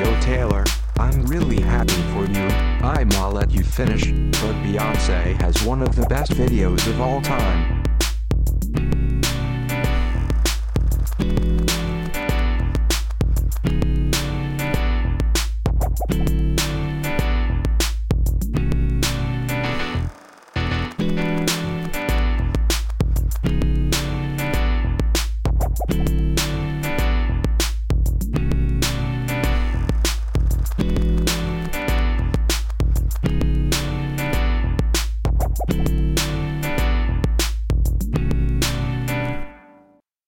Yo Taylor, I'm really happy for you. I'ma let you finish, but Beyonce has one of the best videos of all time.